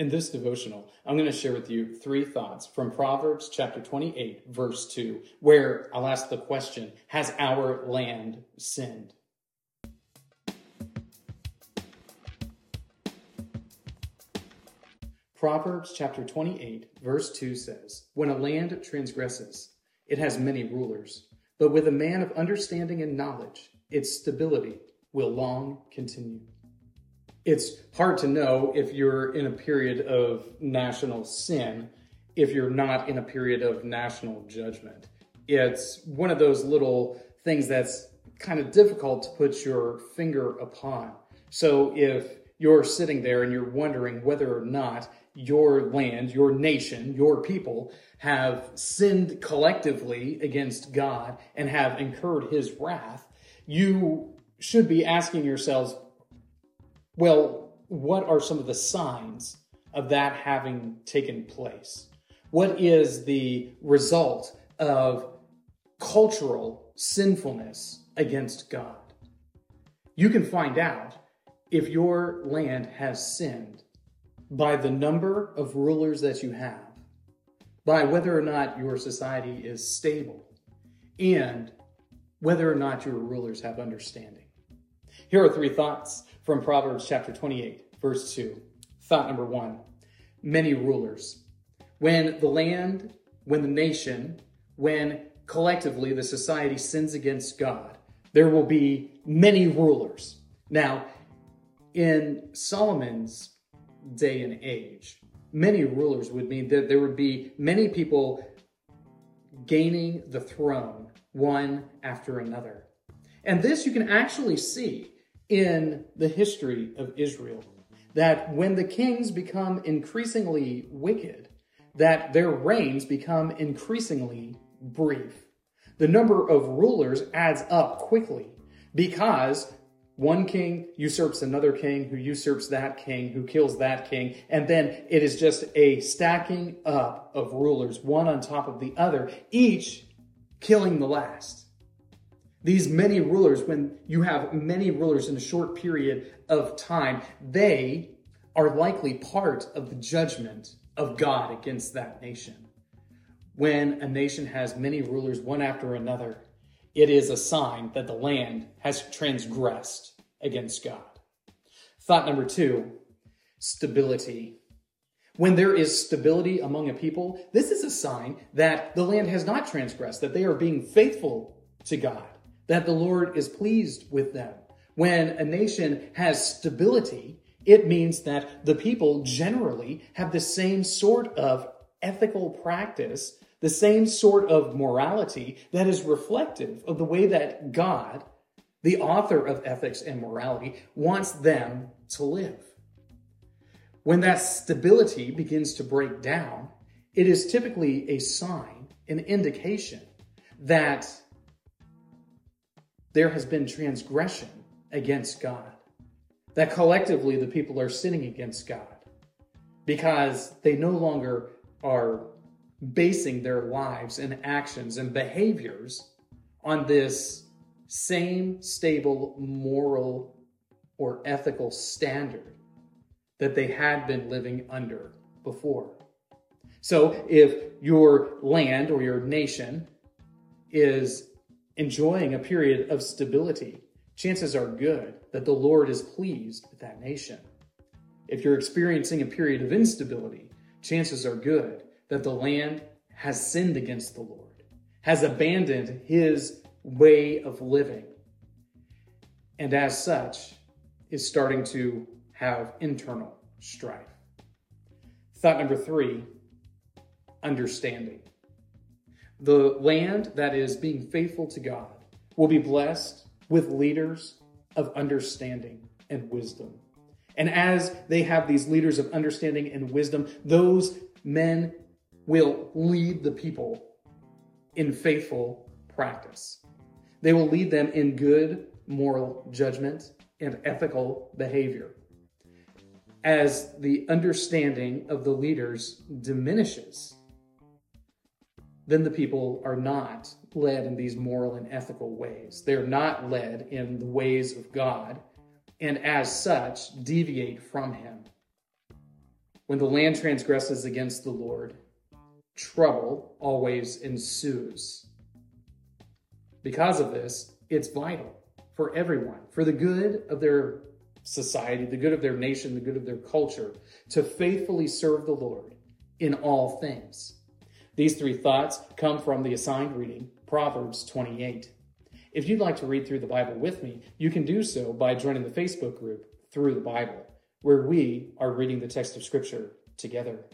In this devotional, I'm going to share with you three thoughts from Proverbs chapter 28, verse 2, where I'll ask the question Has our land sinned? Proverbs chapter 28, verse 2 says, When a land transgresses, it has many rulers, but with a man of understanding and knowledge, its stability will long continue it's hard to know if you're in a period of national sin if you're not in a period of national judgment. It's one of those little things that's kind of difficult to put your finger upon. So if you're sitting there and you're wondering whether or not your land, your nation, your people have sinned collectively against God and have incurred his wrath, you should be asking yourselves, well, what are some of the signs of that having taken place? What is the result of cultural sinfulness against God? You can find out if your land has sinned by the number of rulers that you have, by whether or not your society is stable, and whether or not your rulers have understanding. Here are three thoughts from Proverbs chapter 28, verse 2. Thought number one many rulers. When the land, when the nation, when collectively the society sins against God, there will be many rulers. Now, in Solomon's day and age, many rulers would mean that there would be many people gaining the throne one after another. And this you can actually see in the history of Israel that when the kings become increasingly wicked, that their reigns become increasingly brief. The number of rulers adds up quickly because one king usurps another king who usurps that king who kills that king and then it is just a stacking up of rulers one on top of the other each killing the last these many rulers, when you have many rulers in a short period of time, they are likely part of the judgment of God against that nation. When a nation has many rulers, one after another, it is a sign that the land has transgressed against God. Thought number two stability. When there is stability among a people, this is a sign that the land has not transgressed, that they are being faithful to God that the Lord is pleased with them. When a nation has stability, it means that the people generally have the same sort of ethical practice, the same sort of morality that is reflective of the way that God, the author of ethics and morality, wants them to live. When that stability begins to break down, it is typically a sign, an indication that there has been transgression against God. That collectively the people are sinning against God because they no longer are basing their lives and actions and behaviors on this same stable moral or ethical standard that they had been living under before. So if your land or your nation is enjoying a period of stability, chances are good that the Lord is pleased with that nation. If you're experiencing a period of instability, chances are good that the land has sinned against the Lord, has abandoned his way of living, and as such is starting to have internal strife. Thought number three understanding. The land that is being faithful to God will be blessed with leaders of understanding and wisdom. And as they have these leaders of understanding and wisdom, those men will lead the people in faithful practice. They will lead them in good moral judgment and ethical behavior. As the understanding of the leaders diminishes, then the people are not led in these moral and ethical ways. They're not led in the ways of God, and as such, deviate from Him. When the land transgresses against the Lord, trouble always ensues. Because of this, it's vital for everyone, for the good of their society, the good of their nation, the good of their culture, to faithfully serve the Lord in all things. These three thoughts come from the assigned reading, Proverbs 28. If you'd like to read through the Bible with me, you can do so by joining the Facebook group Through the Bible, where we are reading the text of Scripture together.